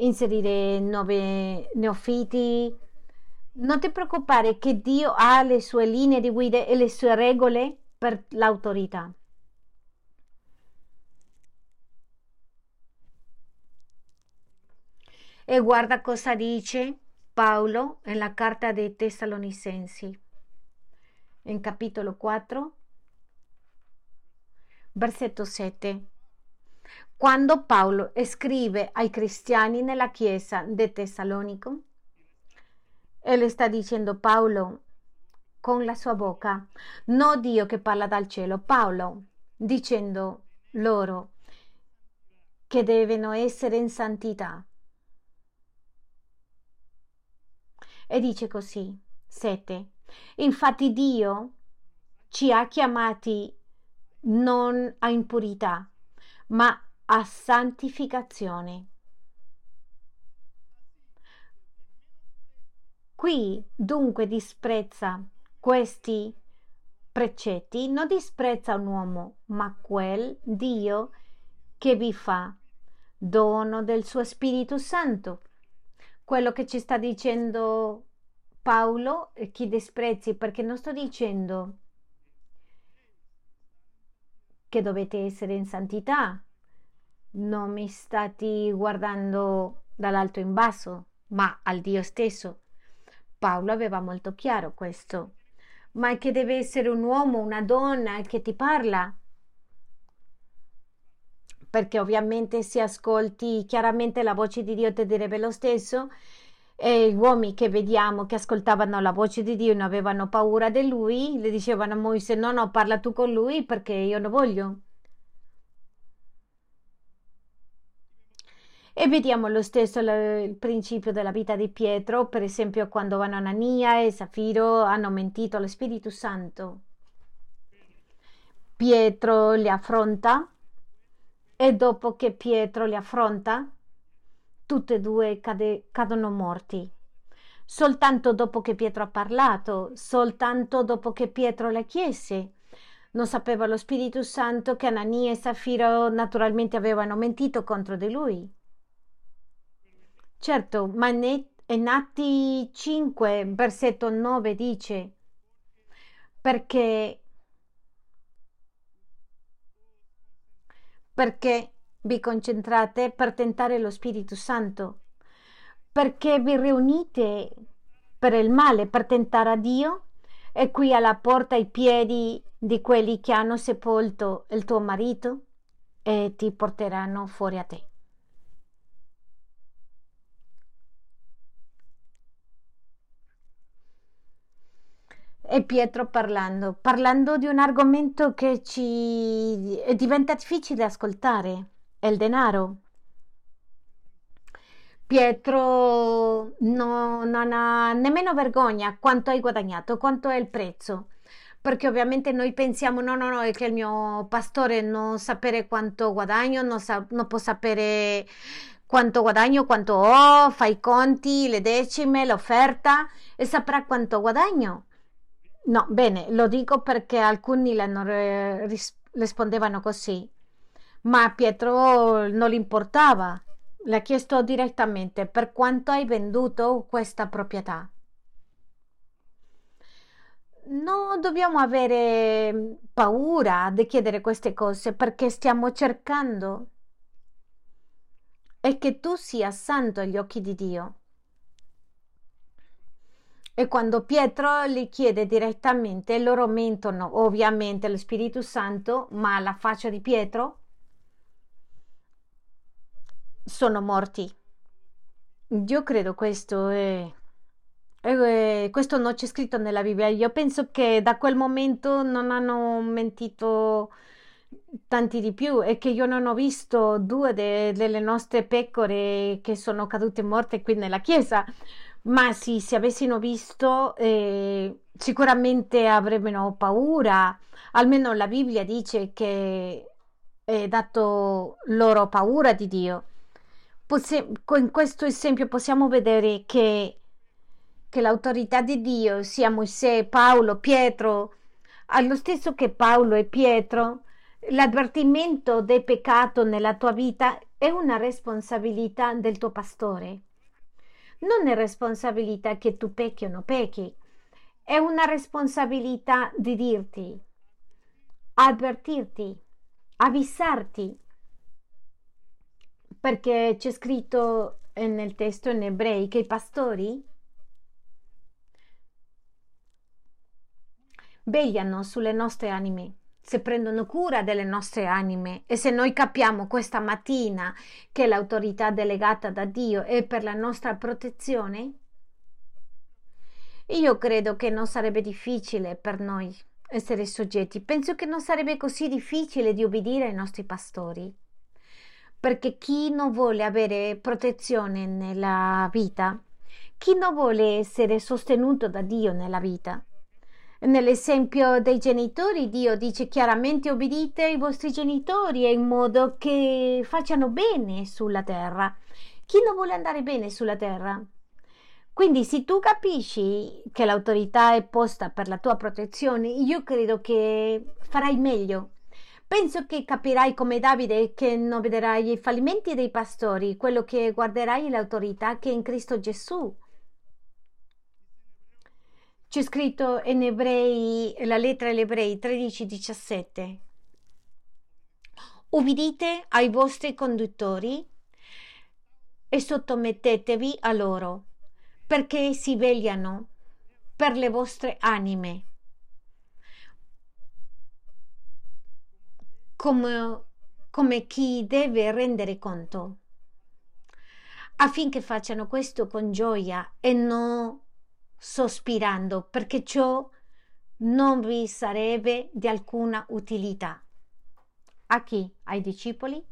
inserire nuovi neofiti. Non ti preoccupare che Dio ha le sue linee di guida e le sue regole per l'autorità. E guarda cosa dice Paolo nella carta dei Tessalonicensi, in capitolo 4, versetto 7. Quando Paolo scrive ai cristiani nella chiesa di Tessalonico, e le sta dicendo Paolo con la sua bocca, no Dio che parla dal cielo, Paolo, dicendo loro che devono essere in santità e dice così, 7. Infatti Dio ci ha chiamati non a impurità, ma a santificazione. Qui dunque disprezza questi precetti, non disprezza un uomo, ma quel Dio che vi fa dono del suo Spirito Santo quello che ci sta dicendo Paolo, chi disprezzi, perché non sto dicendo che dovete essere in santità, non mi state guardando dall'alto in basso, ma al Dio stesso. Paolo aveva molto chiaro questo. Ma che deve essere un uomo, una donna che ti parla, perché ovviamente se ascolti chiaramente la voce di Dio ti direbbe lo stesso e gli uomini che vediamo che ascoltavano la voce di Dio e non avevano paura di lui, le dicevano a Moise no no parla tu con lui perché io non voglio. E vediamo lo stesso il principio della vita di Pietro, per esempio quando vanno Anania e Safiro hanno mentito allo Spirito Santo. Pietro li affronta e dopo che Pietro li affronta, tutti e due cade, cadono morti. Soltanto dopo che Pietro ha parlato, soltanto dopo che Pietro le chiese. Non sapeva lo Spirito Santo che Anania e Safiro naturalmente avevano mentito contro di lui. Certo, ma in Atti 5, versetto 9 dice, perché perché vi concentrate per tentare lo Spirito Santo, perché vi riunite per il male, per tentare a Dio, e qui alla porta ai piedi di quelli che hanno sepolto il tuo marito e ti porteranno fuori a te. E Pietro parlando, parlando di un argomento che ci diventa difficile ascoltare, è il denaro. Pietro no, non ha nemmeno vergogna quanto hai guadagnato, quanto è il prezzo. Perché ovviamente noi pensiamo, no, no, no, è che il mio pastore non sapere quanto guadagno, non, sa, non può sapere quanto guadagno, quanto ho, fa i conti, le decime, l'offerta e saprà quanto guadagno. No, bene, lo dico perché alcuni ris- rispondevano così, ma a Pietro non gli importava. Le ha chiesto direttamente per quanto hai venduto questa proprietà. Non dobbiamo avere paura di chiedere queste cose perché stiamo cercando e che tu sia santo agli occhi di Dio. E quando Pietro li chiede direttamente, loro mentono ovviamente lo Spirito Santo, ma alla faccia di Pietro sono morti. Io credo questo è, è, questo non c'è scritto nella Bibbia. Io penso che da quel momento non hanno mentito tanti di più e che io non ho visto due de, delle nostre pecore che sono cadute morte qui nella chiesa ma sì, se avessero visto, eh, sicuramente avrebbero paura. Almeno la Bibbia dice che è dato loro paura di Dio. Possi- con questo esempio possiamo vedere che, che l'autorità di Dio, sia Mosè, Paolo, Pietro, allo stesso che Paolo e Pietro, l'avvertimento del peccato nella tua vita è una responsabilità del tuo pastore non è responsabilità che tu pecchi o non pecchi, è una responsabilità di dirti, avvertirti, avvisarti, perché c'è scritto nel testo in ebrei che i pastori vegliano sulle nostre anime se prendono cura delle nostre anime e se noi capiamo questa mattina che l'autorità delegata da Dio è per la nostra protezione, io credo che non sarebbe difficile per noi essere soggetti. Penso che non sarebbe così difficile di obbedire ai nostri pastori. Perché chi non vuole avere protezione nella vita, chi non vuole essere sostenuto da Dio nella vita, Nell'esempio dei genitori, Dio dice chiaramente obbedite ai vostri genitori in modo che facciano bene sulla terra. Chi non vuole andare bene sulla terra? Quindi se tu capisci che l'autorità è posta per la tua protezione, io credo che farai meglio. Penso che capirai come Davide che non vedrai i fallimenti dei pastori, quello che guarderai l'autorità che è in Cristo Gesù c'è scritto in Ebrei, la lettera agli Ebrei 13:17. Ubbidite ai vostri conduttori e sottomettetevi a loro, perché si vegliano per le vostre anime. Come, come chi deve rendere conto, affinché facciano questo con gioia e non sospirando, perché ciò non vi sarebbe di alcuna utilità. A chi? Ai discepoli?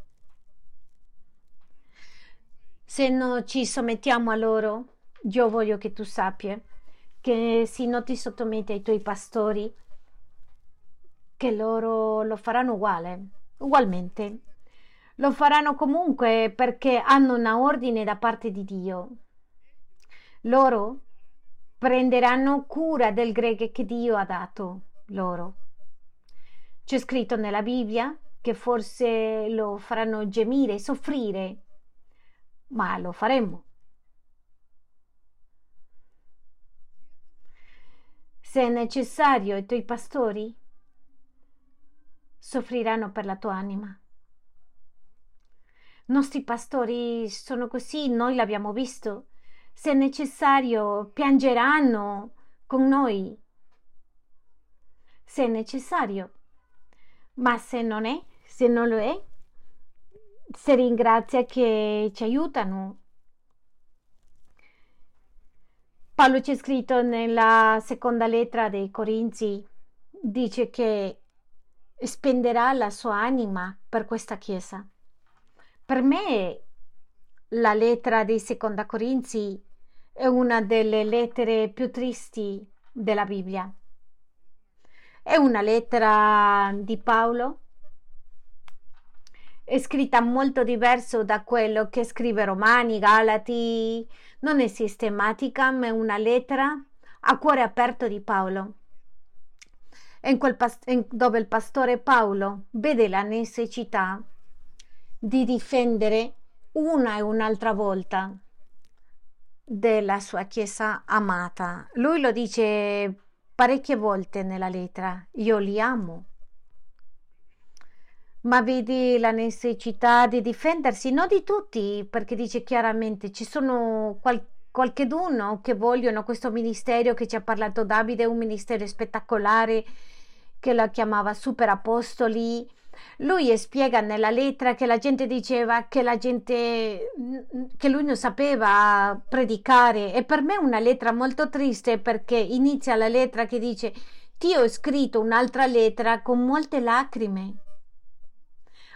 Se non ci sommettiamo a loro, io voglio che tu sappia che se non ti sottometti ai tuoi pastori, che loro lo faranno uguale, ugualmente. Lo faranno comunque perché hanno un ordine da parte di Dio. Loro prenderanno cura del gregge che Dio ha dato loro. C'è scritto nella Bibbia che forse lo faranno gemire, soffrire, ma lo faremo. Se è necessario, i tuoi pastori soffriranno per la tua anima. nostri pastori sono così, noi l'abbiamo visto. Se necessario, piangeranno con noi. Se necessario. Ma se non è, se non lo è, se ringrazia che ci aiutano. Paolo c'è scritto nella seconda lettera dei Corinzi, dice che spenderà la sua anima per questa chiesa. Per me la lettera dei seconda Corinzi è una delle lettere più tristi della Bibbia. È una lettera di Paolo è scritta molto diverso da quello che scrive Romani, Galati, non è sistematica, ma è una lettera a cuore aperto di Paolo. In quel past- in dove il pastore Paolo vede la necessità di difendere una e un'altra volta della sua chiesa amata. Lui lo dice parecchie volte nella lettera, io li amo ma vedi la necessità di difendersi, non di tutti, perché dice chiaramente ci sono qual- qualcheduno che vogliono questo ministero che ci ha parlato Davide, un ministero spettacolare che la chiamava super apostoli. Lui spiega nella lettera che la gente diceva che la gente che lui non sapeva predicare. E per me è una lettera molto triste perché inizia la lettera che dice ti ho scritto un'altra lettera con molte lacrime.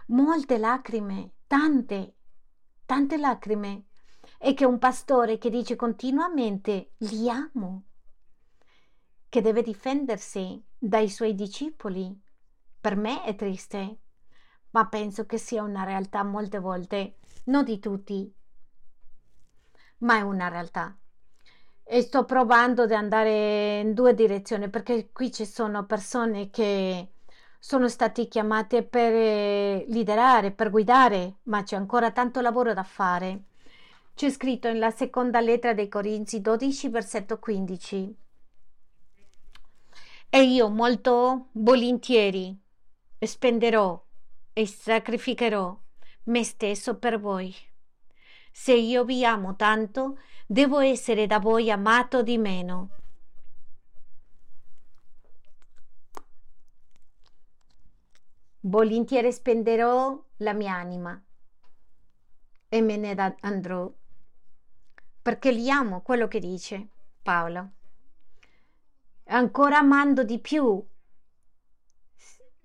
Molte lacrime, tante, tante lacrime. E che un pastore che dice continuamente li amo, che deve difendersi dai suoi discepoli, per me è triste, ma penso che sia una realtà molte volte, non di tutti, ma è una realtà. E sto provando ad andare in due direzioni perché qui ci sono persone che sono stati chiamati per eh, liderare, per guidare, ma c'è ancora tanto lavoro da fare. C'è scritto nella seconda lettera dei Corinzi 12, versetto 15. E io molto volentieri spenderò e sacrificherò me stesso per voi. Se io vi amo tanto, devo essere da voi amato di meno. volentieri spenderò la mia anima e me ne andrò perché li amo quello che dice Paolo ancora amando di più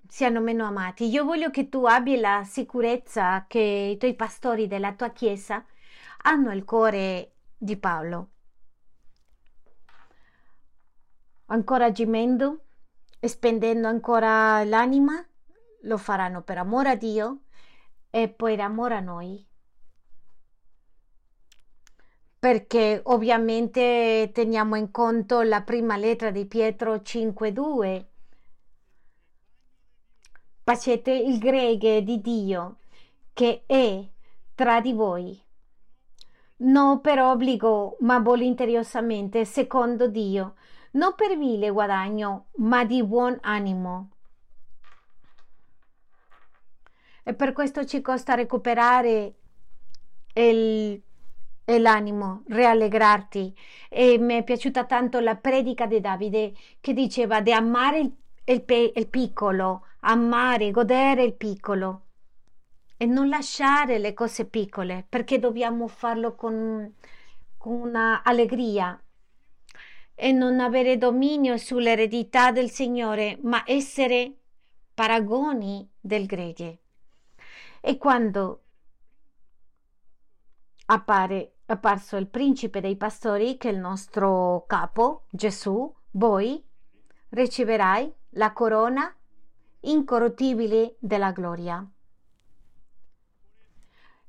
siano meno amati io voglio che tu abbia la sicurezza che i tuoi pastori della tua chiesa hanno il cuore di Paolo ancora gemendo spendendo ancora l'anima lo faranno per amore a Dio e per amore a noi. Perché ovviamente teniamo in conto la prima lettera di Pietro 5.2. Facete il greghe di Dio che è tra di voi. Non per obbligo, ma volontariosamente, secondo Dio, non per vile guadagno, ma di buon animo e per questo ci costa recuperare il, l'animo, riallegrarti. E mi è piaciuta tanto la predica di Davide che diceva di amare il, il, il piccolo, amare, godere il piccolo e non lasciare le cose piccole perché dobbiamo farlo con, con una allegria e non avere dominio sull'eredità del Signore, ma essere paragoni del grege. E quando appare apparso il principe dei pastori, che è il nostro capo, Gesù, voi riceverai la corona incorruttibile della gloria.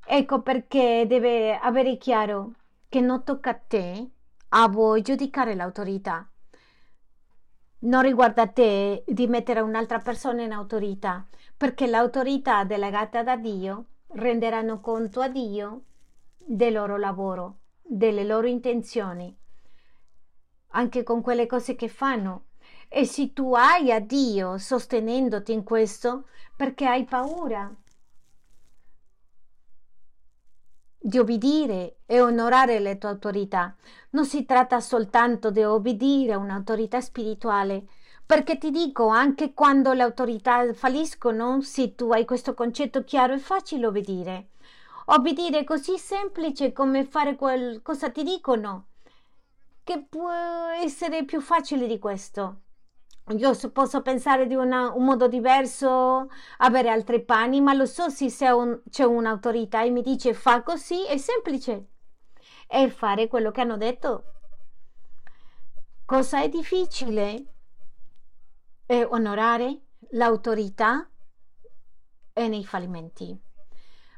Ecco perché deve avere chiaro che non tocca a te, a voi, giudicare l'autorità. Non riguarda te di mettere un'altra persona in autorità, perché l'autorità delegata da Dio renderanno conto a Dio del loro lavoro, delle loro intenzioni, anche con quelle cose che fanno. E se tu hai a Dio sostenendoti in questo, perché hai paura? di obbedire e onorare le tue autorità. Non si tratta soltanto di obbedire a un'autorità spirituale, perché ti dico, anche quando le autorità falliscono, se tu hai questo concetto chiaro, è facile obbedire. Obbedire è così semplice come fare quel cosa ti dicono, che può essere più facile di questo. Io posso pensare di una, un modo diverso, avere altri pani, ma lo so se un, c'è un'autorità e mi dice fa così, è semplice. È fare quello che hanno detto. Cosa è difficile? È onorare l'autorità e nei fallimenti.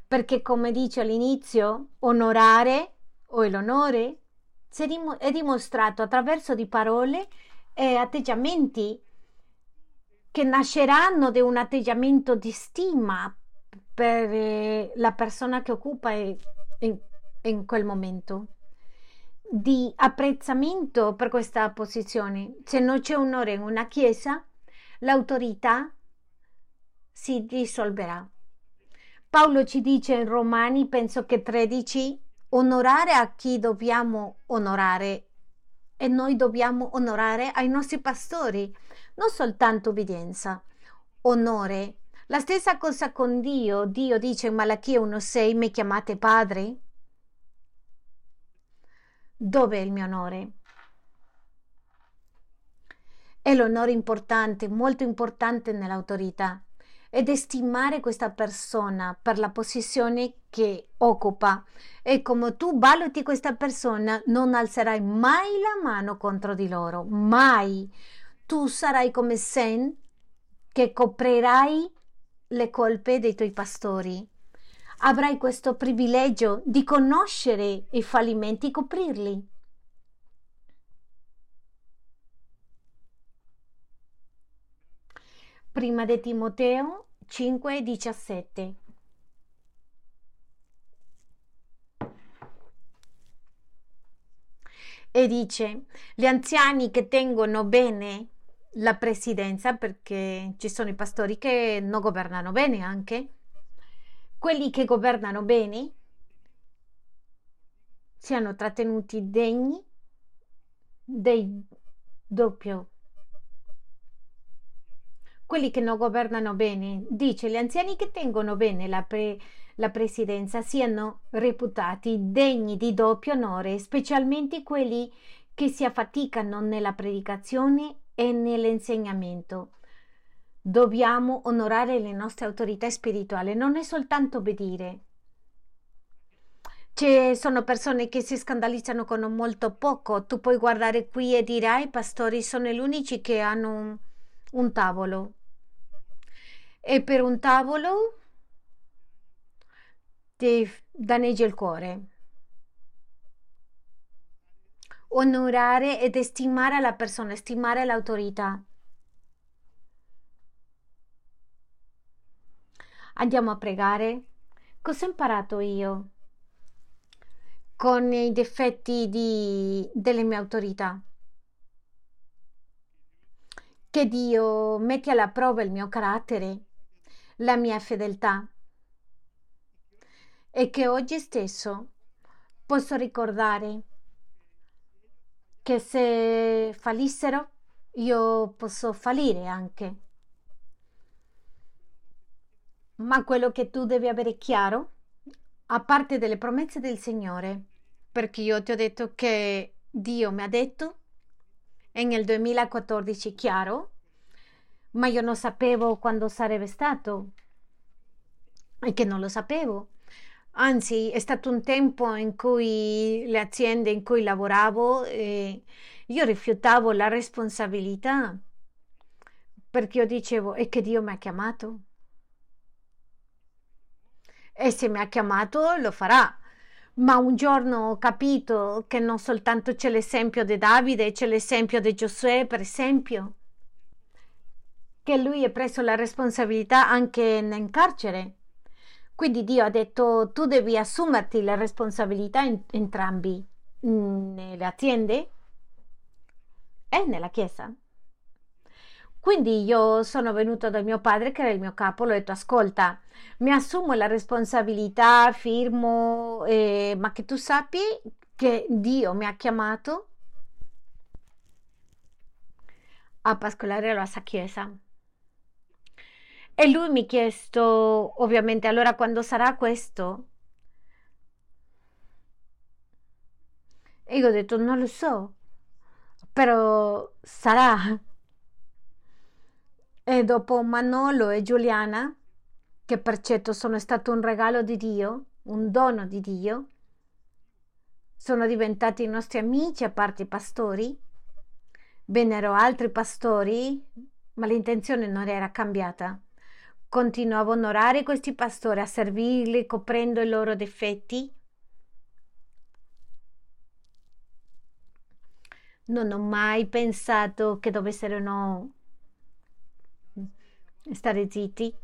Perché come dice all'inizio, onorare o l'onore è dimostrato attraverso di parole e atteggiamenti che nasceranno da un atteggiamento di stima per eh, la persona che occupa in, in quel momento di apprezzamento per questa posizione. Se non c'è onore in una chiesa, l'autorità si dissolverà. Paolo ci dice in Romani, penso che 13, onorare a chi dobbiamo onorare e noi dobbiamo onorare ai nostri pastori, non soltanto obbedienza, onore. La stessa cosa con Dio. Dio dice in Malachia 1,6: Mi chiamate padre? Dove è il mio onore? È l'onore importante, molto importante nell'autorità ed stimare questa persona per la posizione che occupa e come tu valuti questa persona non alzerai mai la mano contro di loro, mai. Tu sarai come Sen che coprirai le colpe dei tuoi pastori. Avrai questo privilegio di conoscere i fallimenti e coprirli. Prima di Timoteo 5:17 E dice, gli anziani che tengono bene la presidenza, perché ci sono i pastori che non governano bene anche, quelli che governano bene siano trattenuti degni dei doppio quelli che non governano bene, dice gli anziani che tengono bene la, pre, la presidenza siano reputati degni di doppio onore, specialmente quelli che si affaticano nella predicazione e nell'insegnamento. Dobbiamo onorare le nostre autorità spirituali, non è soltanto obbedire. Ci sono persone che si scandalizzano con molto poco. Tu puoi guardare qui e dire: i pastori sono gli unici che hanno un, un tavolo e per un tavolo ti danneggia il cuore. Onorare ed stimare la persona, stimare l'autorità. Andiamo a pregare. Cosa ho imparato io con i difetti di, delle mie autorità? Che Dio metti alla prova il mio carattere la mia fedeltà e che oggi stesso posso ricordare che se fallissero io posso fallire anche. Ma quello che tu devi avere chiaro, a parte delle promesse del Signore, perché io ti ho detto che Dio mi ha detto nel 2014 chiaro ma io non sapevo quando sarebbe stato e che non lo sapevo. Anzi, è stato un tempo in cui le aziende in cui lavoravo eh, io rifiutavo la responsabilità perché io dicevo è che Dio mi ha chiamato e se mi ha chiamato lo farà. Ma un giorno ho capito che non soltanto c'è l'esempio di Davide, c'è l'esempio di Giosuè, per esempio che lui ha preso la responsabilità anche in carcere. Quindi Dio ha detto tu devi assumerti la responsabilità in, entrambi, nelle aziende e nella Chiesa. Quindi io sono venuto da mio padre, che era il mio capo, l'ho detto, ascolta, mi assumo la responsabilità, firmo, eh, ma che tu sappi che Dio mi ha chiamato a pascolare alla sua chiesa. E lui mi ha chiesto, ovviamente, allora quando sarà questo? E io ho detto, non lo so, però sarà. E dopo Manolo e Giuliana, che per certo sono stato un regalo di Dio, un dono di Dio, sono diventati i nostri amici, a parte i pastori. Vennero altri pastori, ma l'intenzione non era cambiata. Continuavo a onorare questi pastori, a servirli coprendo i loro difetti. Non ho mai pensato che dovessero stare zitti,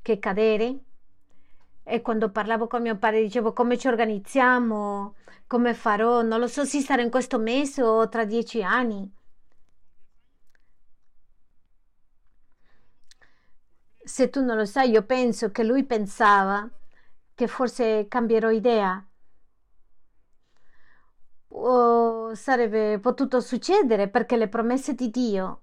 che cadere. E quando parlavo con mio padre dicevo come ci organizziamo, come farò, non lo so se sarà in questo mese o tra dieci anni. Se tu non lo sai, io penso che lui pensava che forse cambierò idea. O sarebbe potuto succedere perché le promesse di Dio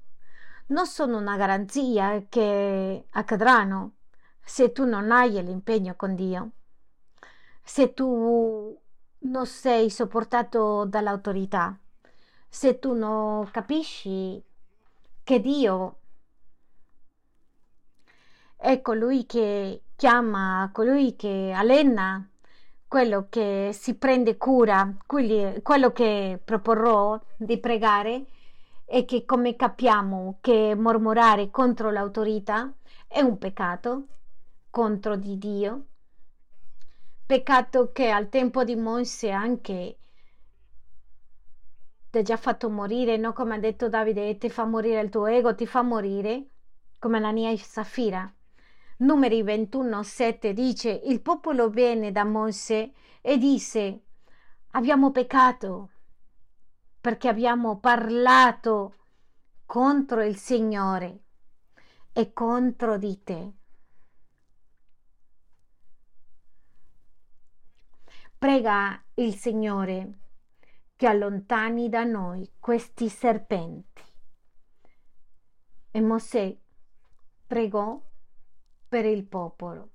non sono una garanzia che accadranno se tu non hai l'impegno con Dio. Se tu non sei sopportato dall'autorità, se tu non capisci che Dio è colui che chiama, colui che allena, quello che si prende cura, quello che proporrò di pregare è che come capiamo che mormorare contro l'autorità è un peccato contro di Dio Peccato che al tempo di Mosè anche ti ha già fatto morire, no? Come ha detto Davide, ti fa morire il tuo ego, ti fa morire, come Anania e Safira. Numeri 21, 7 dice, il popolo venne da Mosè e disse, abbiamo peccato perché abbiamo parlato contro il Signore e contro di te. Prega il Signore che allontani da noi questi serpenti. E Mosè pregò per il popolo.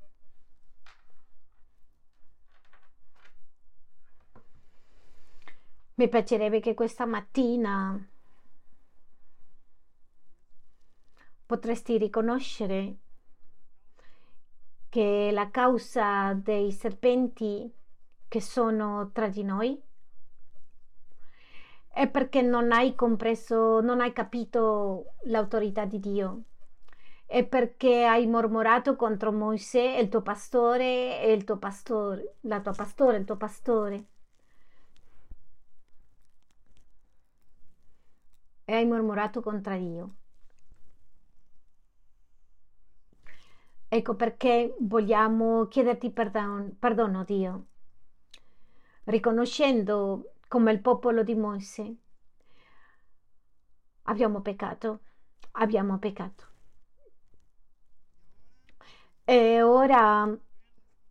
Mi piacerebbe che questa mattina potresti riconoscere che la causa dei serpenti che sono tra di noi? È perché non hai compreso, non hai capito l'autorità di Dio. È perché hai mormorato contro Mosè, il tuo pastore e il tuo pastore, la tua pastore, il tuo pastore. E hai mormorato contro Dio. Ecco perché vogliamo chiederti perdono, perdono Dio riconoscendo come il popolo di Mosè. Abbiamo peccato, abbiamo peccato. E ora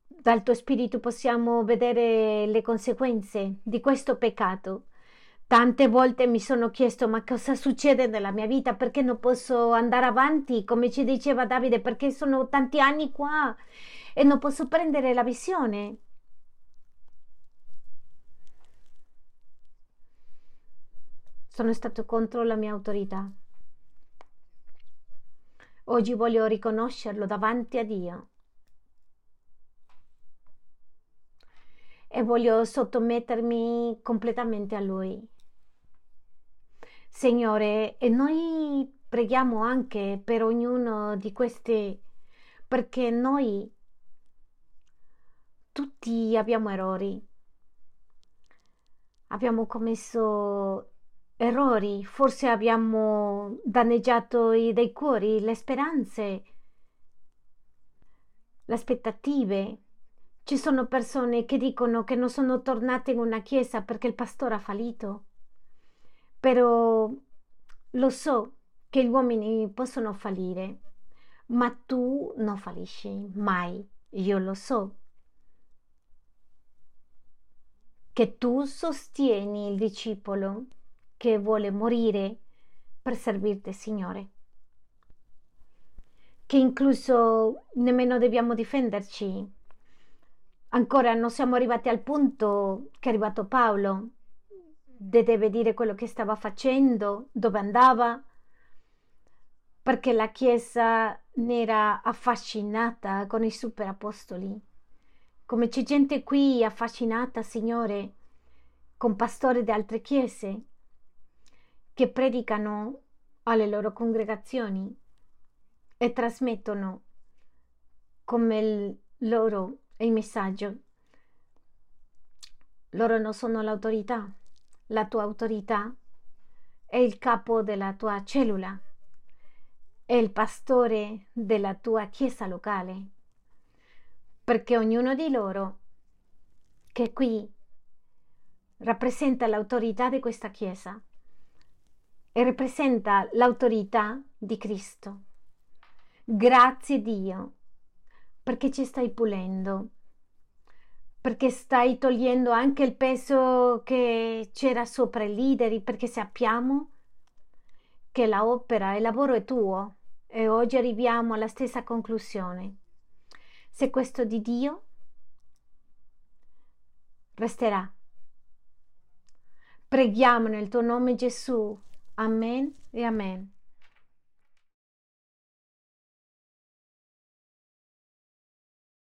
dal tuo spirito possiamo vedere le conseguenze di questo peccato. Tante volte mi sono chiesto ma cosa succede nella mia vita? Perché non posso andare avanti? Come ci diceva Davide, perché sono tanti anni qua e non posso prendere la visione. Sono stato contro la mia autorità. Oggi voglio riconoscerlo davanti a Dio. E voglio sottomettermi completamente a Lui. Signore, e noi preghiamo anche per ognuno di questi, perché noi tutti abbiamo errori. Abbiamo commesso errori, forse abbiamo danneggiato i dei cuori, le speranze, le aspettative. Ci sono persone che dicono che non sono tornate in una chiesa perché il pastore ha fallito. Però lo so che gli uomini possono fallire, ma tu non fallisci mai, io lo so. Che tu sostieni il discepolo che vuole morire per servirti, Signore. Che incluso nemmeno dobbiamo difenderci. Ancora non siamo arrivati al punto che è arrivato Paolo, deve dire quello che stava facendo, dove andava, perché la Chiesa ne era affascinata con i superapostoli. Come c'è gente qui affascinata, Signore, con pastori di altre chiese che predicano alle loro congregazioni e trasmettono come il loro il messaggio. Loro non sono l'autorità, la tua autorità è il capo della tua cellula, è il pastore della tua chiesa locale, perché ognuno di loro che qui rappresenta l'autorità di questa chiesa e rappresenta l'autorità di Cristo. Grazie Dio, perché ci stai pulendo, perché stai togliendo anche il peso che c'era sopra i leader, perché sappiamo che la opera e il lavoro è tuo e oggi arriviamo alla stessa conclusione. Se questo di Dio resterà. Preghiamo nel tuo nome Gesù. Amén y amén.